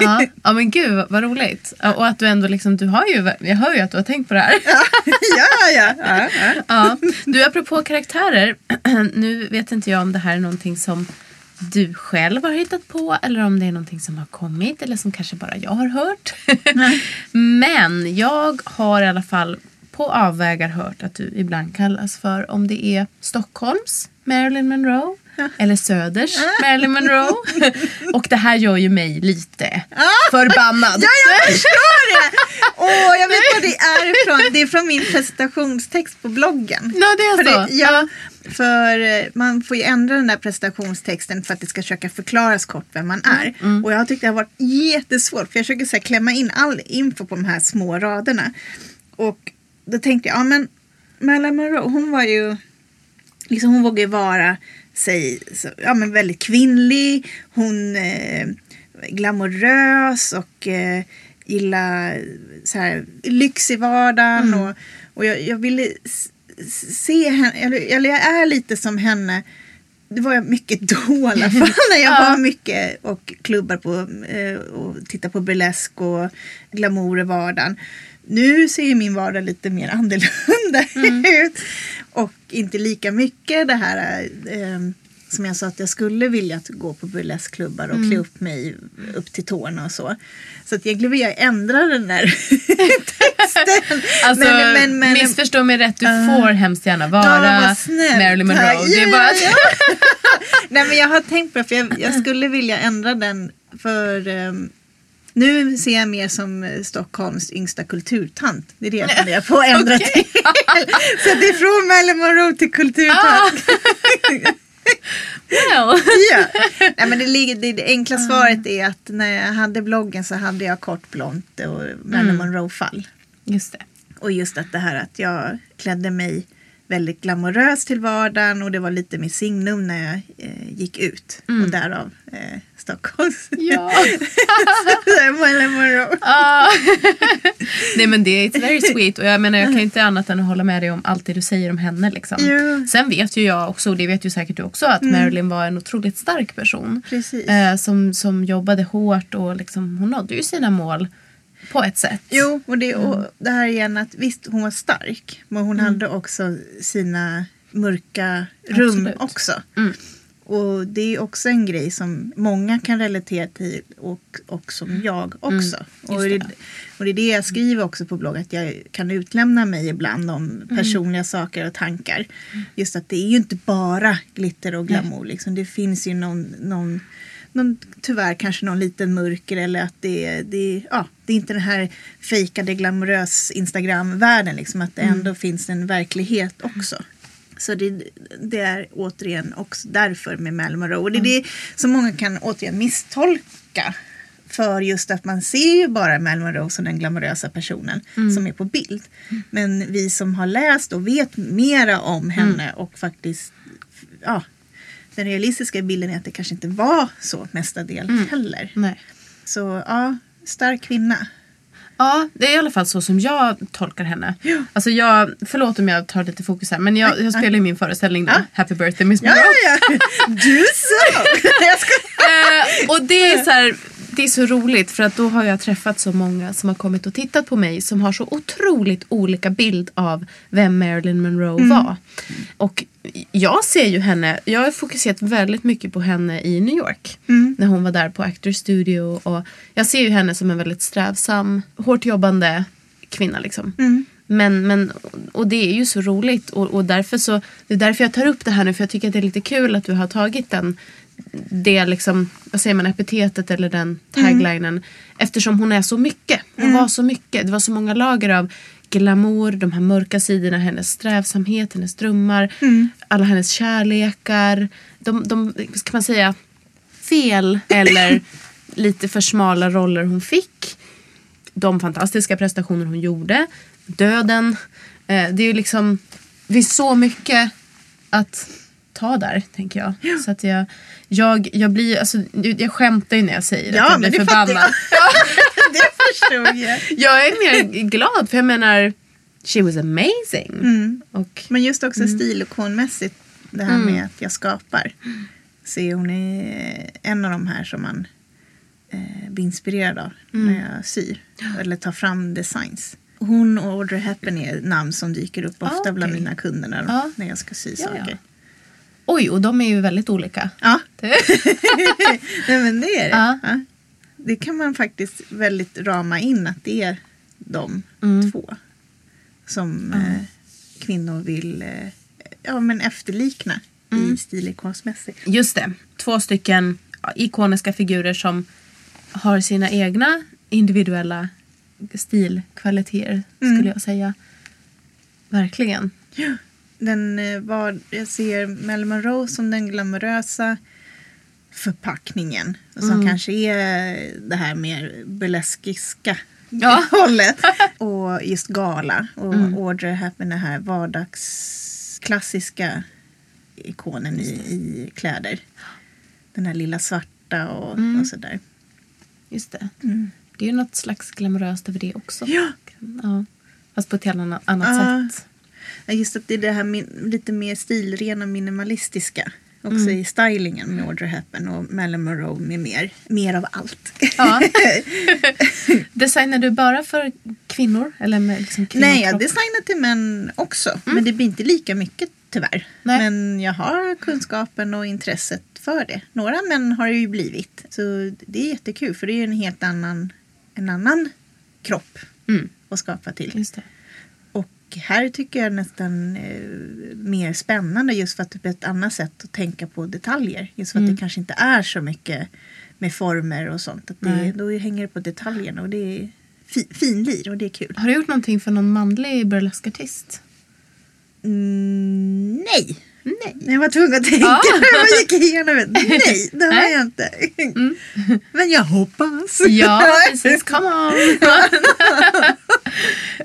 Ja, <laughs> ja men gud vad, roligt. Och att du ändå liksom, du har ju, jag hör ju att du har tänkt på det här. Ja, <laughs> ja, ja. ja, ja. <laughs> Ja. Du, apropå karaktärer. <clears throat> nu vet inte jag om det här är någonting som du själv har hittat på eller om det är någonting som har kommit eller som kanske bara jag har hört. Men jag har i alla fall på avvägar hört att du ibland kallas för om det är Stockholms Marilyn Monroe eller Söders Marilyn Monroe. Och det här gör ju mig lite förbannad. Ja, jag förstår det! Åh, jag vet vad det är ifrån. Det är från min presentationstext på bloggen. Ja, det är så. det, ja, för eh, man får ju ändra den där presentationstexten för att det ska försöka förklaras kort vem man är. Mm, Och jag har tyckt det har varit jättesvårt för jag försöker så här, klämma in all info på de här små raderna. Och då tänkte jag, ja men Marilyn Monroe, hon var ju, liksom hon vågar ju vara sig, så, ja men väldigt kvinnlig. Hon eh, glamorös och eh, gillar så här, lyx i vardagen. Och, och jag, jag ville se henne, eller, eller jag är lite som henne. Det var jag mycket då i alla <laughs> fall. När jag var mycket och klubbar på eh, och tittar på burlesk och glamour i vardagen. Nu ser ju min vardag lite mer annorlunda <laughs> ut. Och inte lika mycket det här eh, som jag sa att jag skulle vilja gå på burleskklubbar och klä upp mig upp till tårna och så. Så att egentligen vill jag ändra den där <laughs> texten. Alltså, Men- men- men- missförstå mig rätt, du får hemskt gärna vara Ja. Marilyn Monroe. Tack. Det är Ja, bara ja, att, ja. <laughs> Nej men jag har tänkt på det för jag, jag skulle vilja ändra den för ehm, nu ser jag mer som eh, Stockholms yngsta kulturtant. Det är det jag funderar på att <laughs> ändra till. <laughs> Så det är från Marilyn Monroe till kulturtant. <laughs> well. Ja. Nej, men det, ligger, det, det enkla svaret är att när jag hade bloggen så hade jag kort blont och Marilyn Monroe-fall. Just det. Och just att det här att jag klädde mig väldigt glamoröst till vardagen och det var lite med signum när jag eh, gick ut. Och därav eh, Stockholms. Ja. <laughs> Ah. <laughs> Nej men det är very sweet och jag menar jag kan ju inte annat än att hålla med dig om allt det du säger om henne liksom. Jo. Sen vet ju jag också, och det vet ju säkert du också, att Marilyn var en otroligt stark person. Eh, som, som jobbade hårt och liksom, hon nådde ju sina mål på ett sätt. Jo, och det, och det här igen att visst hon var stark men hon hade också sina mörka rum Absolut. också. Mm. Och det är också en grej som många kan relatera till och, och som jag också. och, Mm. det. det, och det är det jag skriver också på bloggen att jag kan utlämna mig ibland om Mm. personliga saker och tankar. Just att det är ju inte bara glitter och glamour. Liksom. Det finns ju någon, någon någon, tyvärr kanske någon liten mörker eller att det, det, ja, det är inte den här fejkade glamorös Instagram-världen. Liksom, att det Mm. ändå finns en verklighet också. Så det, det är återigen också därför med Monroe. Och det är Mm. det som många kan återigen misstolka. För just att man ser ju bara Marilyn Monroe som den glamorösa personen Mm. som är på bild. Men vi som har läst och vet mera om henne Mm. och faktiskt ja, den realistiska bilden är att det kanske inte var så mestadels Mm. heller. Nej. Så ja, stark kvinna. Ja, det är i alla fall så som jag tolkar henne. Alltså jag, förlåt om jag tar lite fokus här men jag, jag spelar ju min föreställning då, Ja. Happy birthday Miss Ja, Monroe. ja, ja. Du så! <laughs> Ska... Eh, och det är så här, det är så roligt för att då har jag träffat så många som har kommit och tittat på mig som har så otroligt olika bild av vem Marilyn Monroe var. Och jag ser ju henne, jag har fokuserat väldigt mycket på henne i New York. När hon var där på Actors Studio. Och jag ser ju henne som en väldigt strävsam, hårt jobbande kvinna liksom. Men, men, och det är ju så roligt och, och därför så, det är därför jag tar upp det här nu för jag tycker att det är lite kul att du har tagit den det liksom, vad säger man, epitetet eller den taglinen. Eftersom hon är så mycket. Hon var så mycket. Det var så många lager av glamour, de här mörka sidorna, hennes strävsamhet, hennes drömmar, alla hennes kärlekar. De, de, ska man säga, fel eller <coughs> lite för smala roller hon fick. De fantastiska prestationer hon gjorde. Döden. Eh, det är ju liksom, det finns så mycket att ta där, tänker jag. Så att jag, jag, jag blir, alltså, jag skämtar ju när jag säger Ja, att jag blir det förbannad. <laughs> det förstod jag. Jag är mer glad för jag menar, she was amazing. Mm. Och, Men just också stilokonmässigt, det här med att jag skapar. Så är hon är en av de här som man eh, blir inspirerad av när jag syr. Eller tar fram designs. Hon och Audrey Hepburn är namn som dyker upp ofta Ah, bland mina kunder när, Ja. när jag ska sy Ja, saker. ja. Oj, och de är ju väldigt olika. Ja, <laughs> Nej, men det är det. Ja. Ja. Det kan man faktiskt väldigt rama in att det är de Mm. två som eh, kvinnor vill eh, ja, men efterlikna Mm. i stilikonsmässigt. Just det, två stycken ja, ikoniska figurer som har sina egna individuella stilkvaliteter skulle jag säga. Verkligen. Den eh, var, jag ser Marilyn Monroe som den glamorösa förpackningen. Som Mm. kanske är det här mer burleskiska Ja. <laughs> hållet. Och just gala. Och Mm. Audrey Hepburn den här vardagsklassiska ikonen i, i kläder. Den här lilla svarta och, Mm. och sådär. Just det. Det är ju något slags glamoröst över det också. Ja. ja. Fast på ett helt annat, annat Ja. sätt. Ja, Just att det är det här min, lite mer stilrena minimalistiska. Också Mm. i stylingen med Audrey Hepburn och Marilyn Monroe med mer. Mer av allt. Ja. <laughs> Designar du bara för kvinnor? Eller med liksom Nej, jag designar till män också. Men det blir inte lika mycket tyvärr. Mm. Nej. Men jag har kunskapen och intresset för det. Några män har det ju blivit. Så det är jättekul för det är en helt annan, en annan kropp Mm. att skapa till. Och här tycker jag nästan eh, mer spännande just för att det blir ett annat sätt att tänka på detaljer. Just för att Mm. det kanske inte är så mycket med former och sånt. Att det, då hänger det på detaljerna och det är fi, finlir och det är kul. Har du gjort någonting för någon manlig burleskartist? Mm, nej. Nej. Jag var tvungen att tänka. Ja. <laughs> jag gick igenom det. <laughs> Nej, det har jag inte. Men jag hoppas. Ja, precis. Come on! <laughs>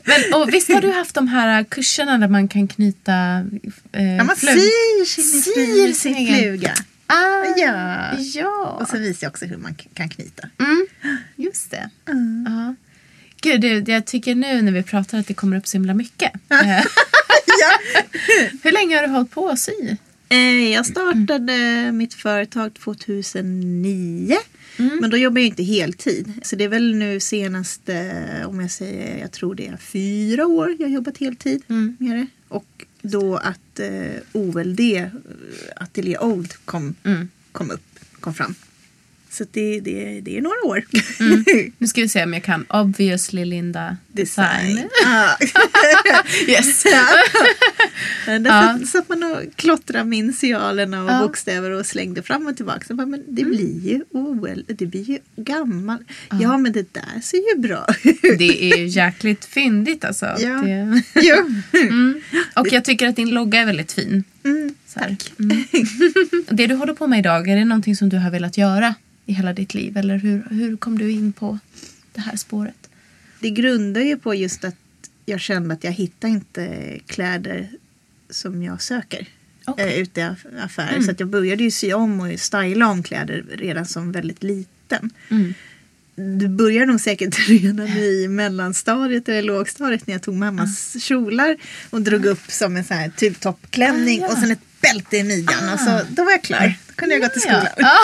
Men, och visst har du haft de här kurserna där man kan knyta eh, Ja, man flug- syr sin, Syr sin, fluga. Ah, Ja. ja. Och så visar jag också hur man kan knyta. Mm, just det. Ja. Gud, det, jag tycker nu när vi pratar att det kommer upp så himla mycket. <laughs> Ja. <laughs> Hur länge har du hållit på att sy? Eh, Jag startade mitt företag 2009. Men då jobbar jag inte heltid. Så det är väl nu senaste, om jag säger, jag tror det är fyra år jag har jobbat heltid Mm. med det. Och då att eh, OLD, eh, Atelier Old, kom, Mm. kom upp, kom fram. Så det, det, det är några år. <laughs> Nu ska vi se om jag kan. Obviously Linda Design. Design. Ah. <laughs> Yes. <laughs> Där Ja. satt, man och klottrade med initialerna och Ja. bokstäver och slängde fram och tillbaka. Bara, men det blir ju OL, det blir ju gammalt. Ja. men det där ser ju bra ut. Det är ju jäkligt fyndigt alltså. Ja. Det, jo. mm. Och jag tycker att din logga är väldigt fin. Mm, Så här. Mm. Det du håller på med idag, är det någonting som du har velat göra i hela ditt liv? Eller hur, hur kom du in på det här spåret? Det grundar ju på just att jag kände att jag hittar inte kläder som jag söker. Okej. eh, ute i aff- affärer. Mm. Så att jag började ju sy om och styla om kläder redan som väldigt liten. Mm. Du börjar nog säkert <laughs> redan i mellanstadiet eller lågstadiet när jag tog mammas kjolar och drog upp som en sån här tubtoppklänning Ah, ja. och sen ett bälte i midjan. Och så, då var jag klar. Då kunde jag gå till skolan. ja.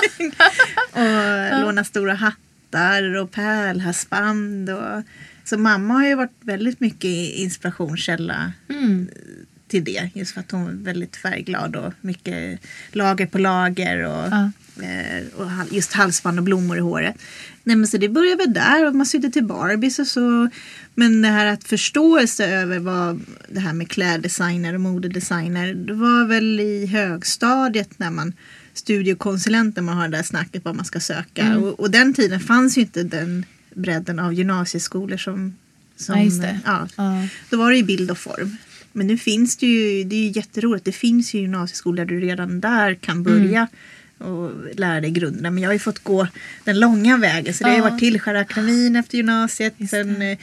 <laughs> och låna stora hattar och pärlhalsband. Och... Så mamma har ju varit väldigt mycket inspirationskälla Mm. till det. Just för att hon är väldigt färgglad och mycket lager på lager. Och, Ja. Eh, och just halsband och blommor i håret. Nej, men så det började väl där och man sydde till Barbies och så. Men det här att förståelse över vad det här med kläddesigner och modedesigner. Det var väl i högstadiet när man studiekonsulent när man har det där snacket vad man ska söka. Och, och den tiden fanns ju inte den bredden av gymnasieskolor som, som Ja. Ja, Ja. då var det i bild och form. Men nu finns det ju, det är ju jätteroligt, det finns ju gymnasieskolor där du redan där kan börja och lära dig grunderna. Men jag har ju fått gå den långa vägen. Så det har ju Ja. varit Tillskärakademin efter gymnasiet. Sen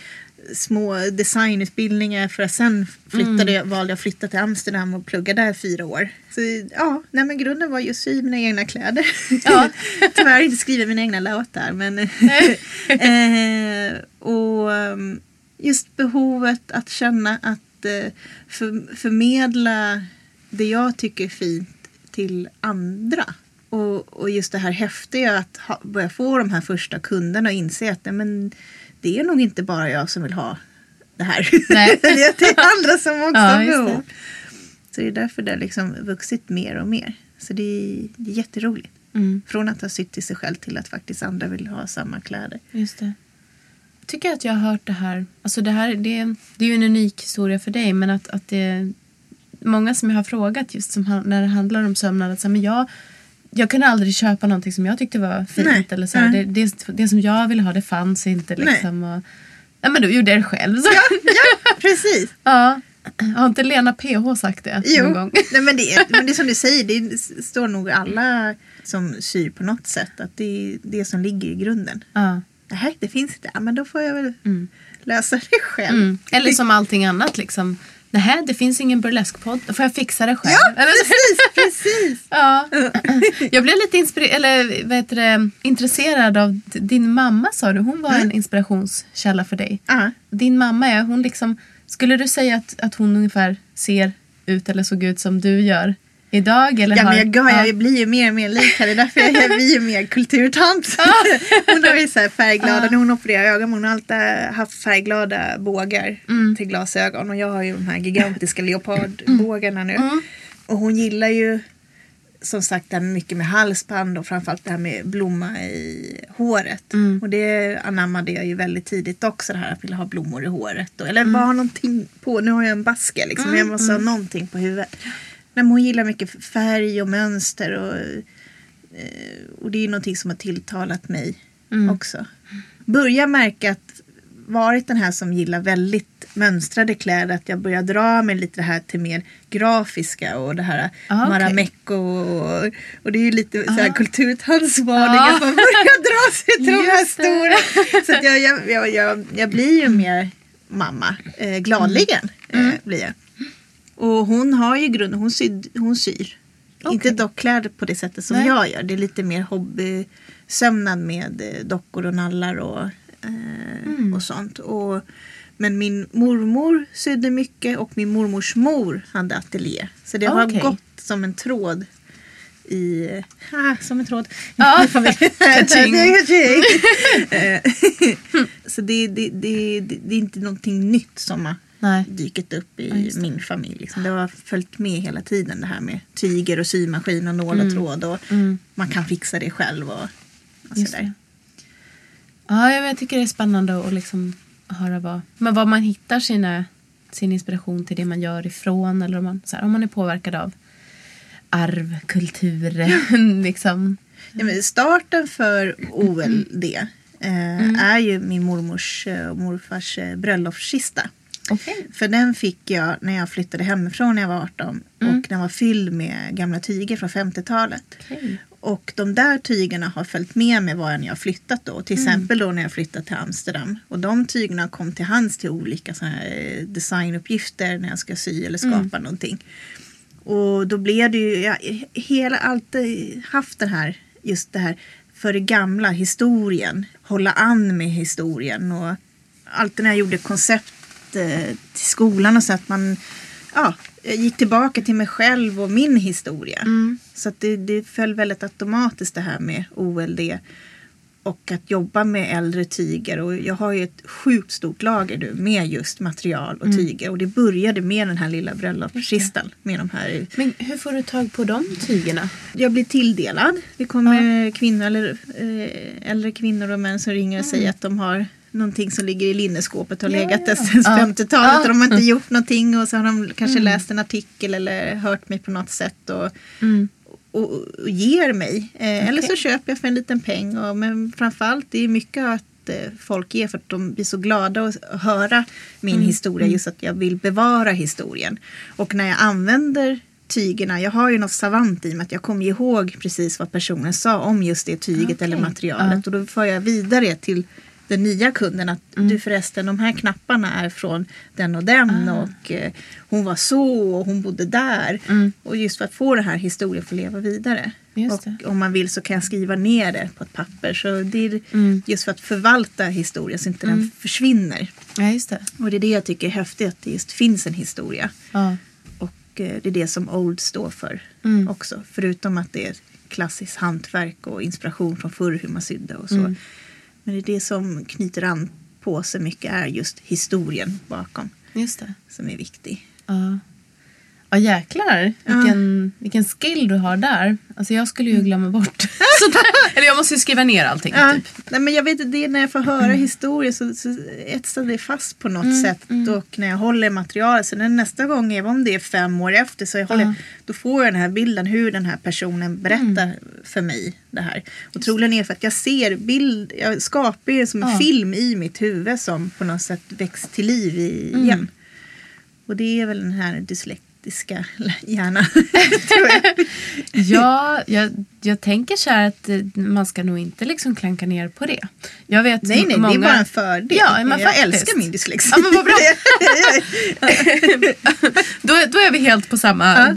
små designutbildningar för att sen flyttade jag, valde jag att flytta till Amsterdam och plugga där fyra år. Så ja, nej men grunden var ju att sy mina egna kläder. Ja. <laughs> Tyvärr inte skriva mina egna låtar men <laughs> eh, och um, just behovet att känna att eh, för, förmedla det jag tycker är fint till andra. Och, och just det här häftiga att ha, börja få de här första kunderna och inse att nej, men, det är nog inte bara jag som vill ha det här. Nej. <laughs> det är andra som också Ja, behov. Så det är därför det har liksom vuxit mer och mer. Så det är, det är jätteroligt. Mm. Från att ha sytt till sig själv till att faktiskt andra vill ha samma kläder. Just det. tycker att jag har hört det här. Alltså det här det, det är ju en unik historia för dig. Men att, att det många som jag har frågat just som, när det handlar om sömnad. Att säga, men jag, jag kunde aldrig köpa någonting som jag tyckte var fint. Nej, Eller så här, det, det, det som jag ville ha det fanns inte. Liksom, och, ja, men då gjorde jag det själv. Så. Ja, precis. <laughs> Ja. Har inte Lena PH sagt det Jo, någon gång? Nej, men, det men det är som du säger, det <laughs> står nog alla som syr på något sätt att det är det som ligger i grunden. Ja. Nej, det finns inte. Ja, men då får jag väl Mm. lösa det själv. Mm. Eller som allting annat liksom. Nej, det finns ingen burleskpodd. Då får jag fixa det själv. Ja, precis, <laughs> precis. Ja. Jag blev lite inspire- eller, heter det, intresserad av din mamma sa du. Hon var en inspirationskälla för dig. Ja. Din mamma är hon liksom, skulle du säga att, att hon ungefär ser ut eller såg ut som du gör idag? Eller Ja, har, men jag, ja. jag blir ju mer och mer lik henne. Därför jag, jag blir ju mer kulturtant. <laughs> <laughs> hon har ju så här färgglada, när hon opererar ögon, hon har alltid haft färgglada bågar Mm. till glasögon. Och jag har ju de här gigantiska leopardbågarna nu. Mm. Och hon gillar ju som sagt det här mycket med halsband och framförallt det här med blomma i håret. Mm. Och det anammade jag ju väldigt tidigt också det här att vilja ha blommor i håret. Och, eller Mm. bara ha någonting på, nu har jag en basker liksom, men jag måste ha någonting på huvudet. Men hon gillar mycket färg och mönster och, eh, och det är ju någonting som har tilltalat mig Mm. också. Börjar märka att varit den här som gillar väldigt mönstrade kläder att jag börjar dra mig lite det här till mer grafiska och det här Ah, maramecco och, och det är ju lite så här Ah. kulturtantsvarning Ah. att man börjar dra sig till de här stora. Så att jag, jag, jag, jag, jag blir ju mer mamma, eh, gladligen Mm. eh, blir jag. Och hon har ju grund, hon, syd, hon syr. Inte dockkläder på det sättet som Nej. jag gör. Det är lite mer hobbysömnad med eh, dockor och nallar och, eh, Mm. och sånt. Och, men min mormor sydde mycket och min mormors mor hade ateljé. Så det har gått som en tråd i... Ah, som en tråd. Ja. <laughs> <laughs> <laughs> Eh, Så det, det, det, det är inte någonting nytt som har Nej. dykt upp i Ja, min familj. Liksom. Det har följt med hela tiden det här med tyger och symaskin och nål och tråd. Och Mm. Man kan fixa det själv och, och sådär. Ja, jag, jag tycker det är spännande att liksom höra vad, men vad man hittar sina, sin inspiration till det man gör ifrån. Eller om man, så här, om man är påverkad av arv, kultur. <laughs> liksom. Ja, men starten för OLD eh, Mm. är ju min mormors eh, och morfars eh, bröllopskista. Okej. För den fick jag när jag flyttade hemifrån när jag var 18 Mm. och den var fylld med gamla tyger från 50-talet. Okej. Och de där tygerna har följt med mig var jag har flyttat då. Till exempel då när jag flyttat till Amsterdam. Och de tygerna kom till hands till olika såna här eh, designuppgifter när jag ska sy eller skapa någonting. Och då blev det ju, jag har hela alltid haft den här, just det här för det gamla, historien. Hålla an med historien. Och alltid när jag gjorde koncept till skolan och så att man ja, gick tillbaka till mig själv och min historia. Så att det, det föll väldigt automatiskt det här med OLD. och att jobba med äldre tyger. Och jag har ju ett sjukt stort lager nu med just material och tyger. Och det började med den här lilla bröllopskistan. Med de här. Men hur får du tag på de tygerna? Jag blir tilldelad. Det kommer kvinnor eller eh, äldre kvinnor och män som ringer och säger att de har någonting som ligger i linneskåpet och har legat där sedan 50-talet och de har inte gjort någonting och så har de kanske läst en artikel eller hört mig på något sätt och, och, och ger mig. Eh, Eller så köper jag för en liten peng. Och, men framförallt det är mycket att eh, folk ger för att de blir så glada att höra min historia. Just att jag vill bevara historien. Och när jag använder tygerna, jag har ju något savant i mig att jag kommer ihåg precis vad personen sa om just det tyget eller materialet. Och då får jag vidare till den nya kunden att du förresten de här knapparna är från den och den och eh, hon var så och hon bodde där. Och just för att få den här historien få leva vidare. Just och om man vill så kan jag skriva ner det på ett papper. Så det är just för att förvalta historien så inte den försvinner. Ja, just det. Och det är det jag tycker är häftigt att det just finns en historia. Ja. Och eh, det är det som Old står för också. Förutom att det är klassiskt hantverk och inspiration från förr hur man sydde och så. Men det är det som knyter an på så mycket är just historien bakom Just det. som är viktig. Ja. Ja jäklar vilken, vilken skill du har där. Alltså jag skulle ju glömma bort. <laughs> Sådär. Eller jag måste ju skriva ner allting. Ja, Typ. nej, men jag vet det är när jag får höra historier så, så etsar det fast på något sätt. Och när jag håller materialet. Så när nästa gång, även om det är fem år efter, så jag håller, då får jag den här bilden hur den här personen berättar för mig det här. Och troligen är för att jag ser bild, jag skapar det som en film i mitt huvud som på något sätt väcks till liv i, igen. Och det är väl den här dyslektiska <laughs> tror jag. Ja, jag, jag tänker så här att eh, man ska nog inte liksom klanka ner på det. Jag vet Nej, nej, många... det är bara en fördel. Ja, men jag faktiskt. älskar min dyslexi. Ja, men vad bra. <laughs> då, då är vi helt på samma... <laughs>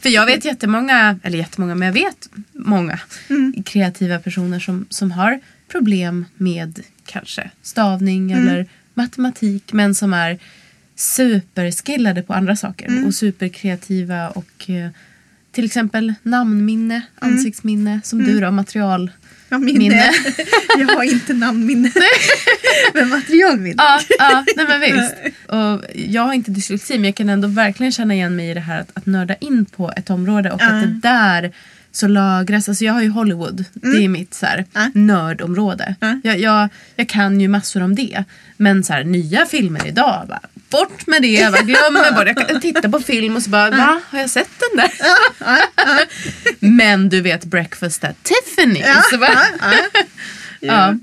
För jag vet jättemånga, eller jättemånga, men jag vet många kreativa personer som, som har problem med kanske stavning eller matematik men som är superskillade på andra saker och superkreativa och eh, till exempel namnminne, ansiktsminne som du då, material. Ja, minne. Minne. <laughs> jag har inte namnminne. <laughs> <laughs> men materialminne. Ja, ja nej men visst. Och jag har inte dyslexi men jag kan ändå verkligen känna igen mig i det här att, att nörda in på ett område och att det där så lagras, alltså jag har ju Hollywood, det är mitt så här, Ja. nördområde. Jag, jag, jag kan ju massor om det. Men så här, nya filmer idag, bara, bort med det, jag bara, glömmer bort. Jag kan titta på film och så bara, va? Har jag sett den där? Men du vet Breakfast at Tiffany's. ja.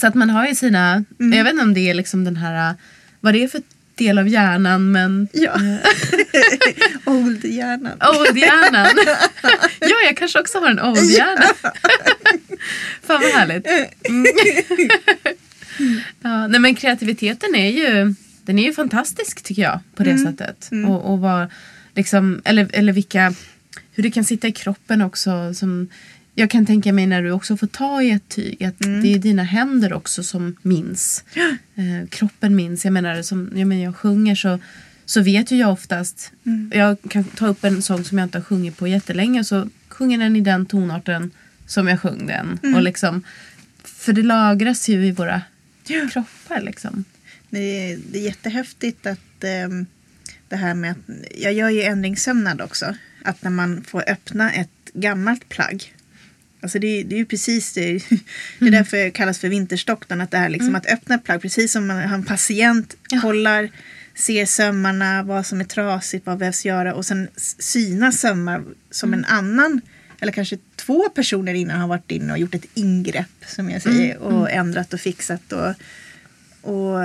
Så att man har ju sina, jag vet inte om det är liksom den här, vad det är för del av hjärnan men Ja. <laughs> Old-hjärnan. Old-hjärnan. <laughs> ja, jag kanske också har en old-hjärna. <laughs> Fan vad härligt. Mm. ja, nej men kreativiteten är ju, den är ju fantastisk tycker jag på det sättet. Och, och vad, liksom, eller, eller vilka, hur det kan sitta i kroppen också. Som, jag kan tänka mig när du också får ta i ett tyg att det är dina händer också som minns. <gasps> Eh, kroppen minns. Jag menar, som, jag, menar, jag sjunger så, så vet ju jag oftast. Jag kan ta upp en sång som jag inte har sjungit på jättelänge så sjunger den i den tonarten som jag sjöng den. Och liksom, för det lagras ju i våra kroppar liksom. Det är, det är jättehäftigt att ehm, det här med att jag gör ju ändringssömnad också. Att när man får öppna ett gammalt plagg. Alltså det, är- det är ju precis det. <laughs> Det är därför det kallas för vinterstockton. Att det här liksom att öppna ett plagg. Precis som man har en patient. Kollar, ser sömmarna, vad som är trasigt, vad behövs göra. Och sen syna sömmar som en annan. Eller kanske två personer innan har varit inne och gjort ett ingrepp. Som jag säger. Och ändrat och fixat. Och, och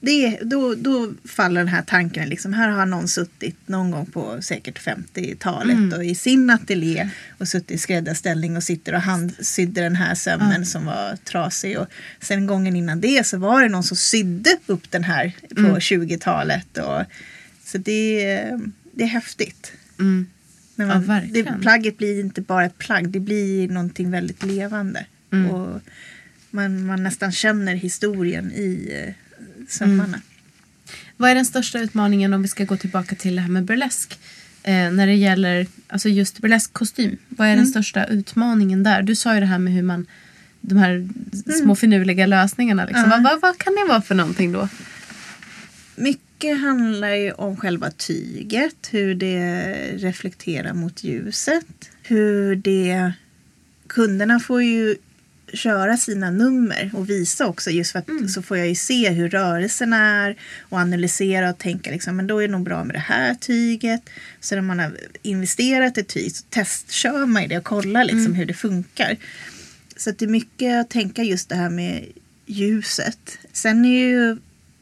det, då, då faller den här tanken. Liksom, här har någon suttit någon gång på säkert 50-talet och i sin ateljé och suttit i skräddarställning och sitter och handsydde den här sömmen som var trasig. Och sen gången innan det så var det någon som sydde upp den här på 20-talet. Och, så det, det är häftigt. Mm. När Ja, man, det, verkligen. plagget blir inte bara ett plagg, det blir någonting väldigt levande. Mm. Och man, man nästan känner historien i eh, sömmarna. Vad är den största utmaningen om vi ska gå tillbaka till det här med burlesk? Eh, när det gäller alltså just burlesk kostym. Vad är den största utmaningen där? Du sa ju det här med hur man de här små finurliga lösningarna. Liksom. Ja. Vad, vad, vad kan det vara för någonting då? Mycket handlar ju om själva tyget, hur det reflekterar mot ljuset. Hur det... Kunderna får ju köra sina nummer och visa också just för att så får jag ju se hur rörelserna är och analysera och tänka liksom men då är det nog bra med det här tyget. Så när man har investerat i tyg så testkör man ju det och kollar liksom hur det funkar. Så det är mycket att tänka just det här med ljuset. Sen är ju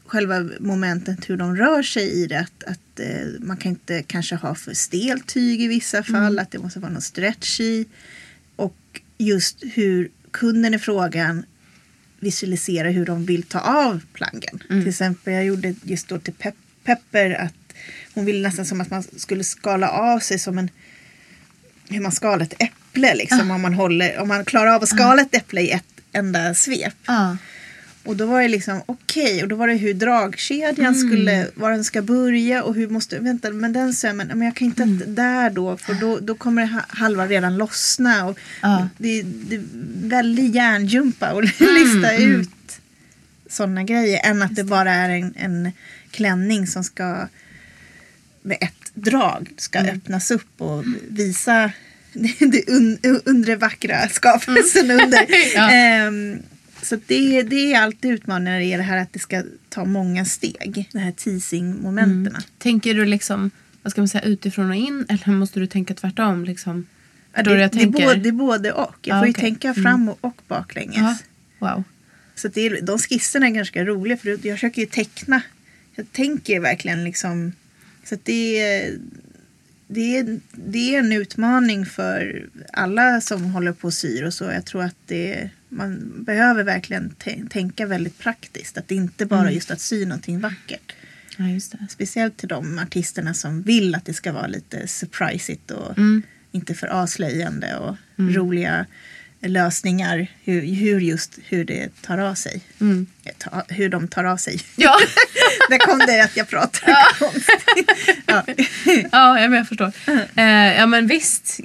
själva momentet hur de rör sig i det. Att, att eh, man kan inte kanske ha för stelt tyg i vissa fall. Att det måste vara någon stretch i. Och just hur kunden i frågan visualiserar hur de vill ta av plaggen. Till exempel jag gjorde just då till Pep Pepper att hon ville nästan som att man skulle skala av sig som en hur man skalar ett äpple liksom. Om, man håller, om man klarar av att skala ett äpple i ett enda svep. Ja. Och då var det liksom okej och då var det hur dragkedjan skulle, var den ska börja och hur måste, vänta men den sömmen, men jag kan inte att där då för då, då kommer det ha- halva redan lossna. Och Ja. det, det är väldigt hjärnjumpa och <laughs> lista ut sådana grejer än att det bara är en, en klänning som ska med ett drag ska öppnas upp och visa <laughs> det un, undre vackra skapelsen under. <laughs> Ja. Ehm, så det, det är alltid utmaningar i det här att det ska ta många steg. Det här teasing-momenten. Tänker du liksom, vad ska man säga, utifrån och in eller måste du tänka tvärtom? Liksom? Ja, det, jag det, är både, det är både och. Jag Ja, får ju okej. tänka fram och, och baklänges. Ja. Wow. Så det är, de skisserna är ganska roliga för jag försöker ju teckna. Jag tänker verkligen liksom. Så det är, det, är, det är en utmaning för alla som håller på och syr och så. Jag tror att det, man behöver verkligen tä- tänka väldigt praktiskt. Att det inte bara Mm. just att sy någonting vackert. Ja. Speciellt till de artisterna som vill att det ska vara lite surprisigt och Mm. inte för avslöjande och roliga lösningar. Hur, hur just hur det tar av sig. Mm. Ta, hur de tar av sig. Ja. <laughs> Där kom det att jag pratar konstigt. <laughs> Ja. Ja, ja, men jag förstår. Eh, ja, men visst.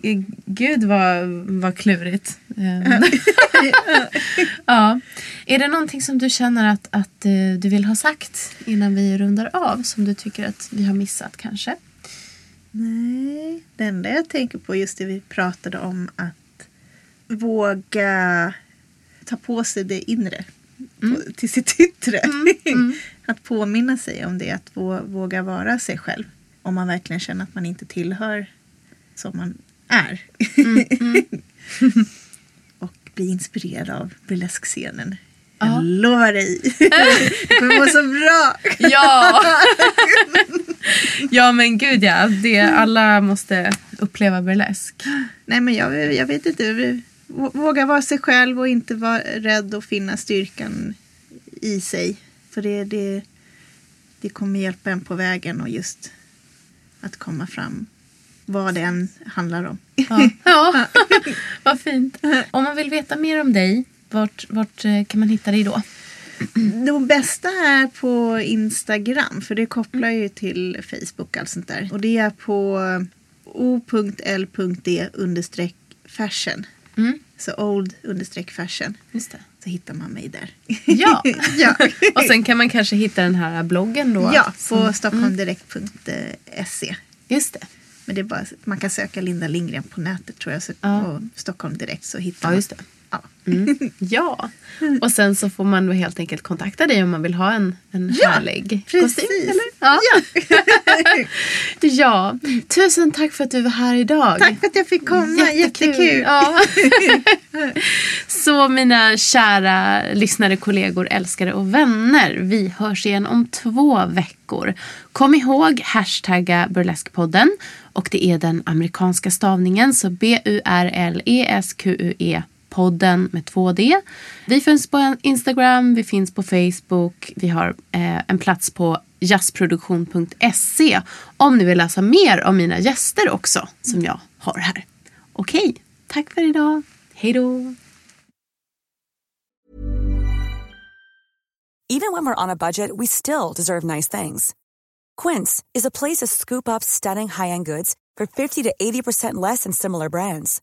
Gud vad, vad klurigt. Eh, <laughs> ja. Är det någonting som du känner att, att eh, du vill ha sagt innan vi rundar av? Som du tycker att vi har missat kanske? Nej, det enda jag tänker på just det vi pratade om att våga ta på sig det inre på, till sitt yttre. <laughs> att påminna sig om det, att vå, våga vara sig själv. Om man verkligen känner att man inte tillhör som man är. <laughs> Och bli inspirerad av burleskscenen. Ja. Jag lovar dig. <laughs> Det kommer vara så bra. Ja! ja, men gud ja. Det, alla måste uppleva burlesk. Nej men jag, jag vet inte. Vå- Våga vara sig själv och inte vara rädd att finna styrkan i sig. För det, det, det kommer hjälpa en på vägen och just att komma fram. Vad det än handlar om. Ja, <laughs> ja. <laughs> vad fint. Om man vill veta mer om dig, vart, vart eh, kan man hitta dig då? <clears throat> Det bästa är på Instagram för det kopplar ju till Facebook och allt sånt där. Och det är på o.l.d understreck fashion. Mm. Så old understreck fashion. Just det. Så hittar man mig där. Ja. <laughs> ja. <laughs> Och sen kan man kanske hitta den här bloggen då? Ja, på som- stockholmdirekt.se. Just det. Men det är bara, man kan söka Linda Lindgren på nätet tror jag. Så, Ja. Och Stockholm Direkt så hittar Ja, man. Ja. Mm. <laughs> Ja, och sen så får man då helt enkelt kontakta dig om man vill ha en, en Ja, härlig precis. kostym. Eller? Ja. <laughs> <laughs> ja, tusen tack för att du var här idag. Tack för att jag fick komma, jättekul. Ja. så mina kära lyssnare, kollegor, älskare och vänner. Vi hörs igen om två veckor. Kom ihåg hashtagga burleskpodden. Och det är den amerikanska stavningen, så B-U-R-L-E-S-Q-U-E podden med 2D. Vi finns på Instagram, vi finns på Facebook, vi har eh, en plats på jazzproduktion.se om ni vill läsa mer om mina gäster också som jag har här. Okej, tack för idag. Hej då! Even when we're on a budget, we still deserve nice things. Quince is a place to scoop up stunning high-end goods for 50 to 80% less than similar brands.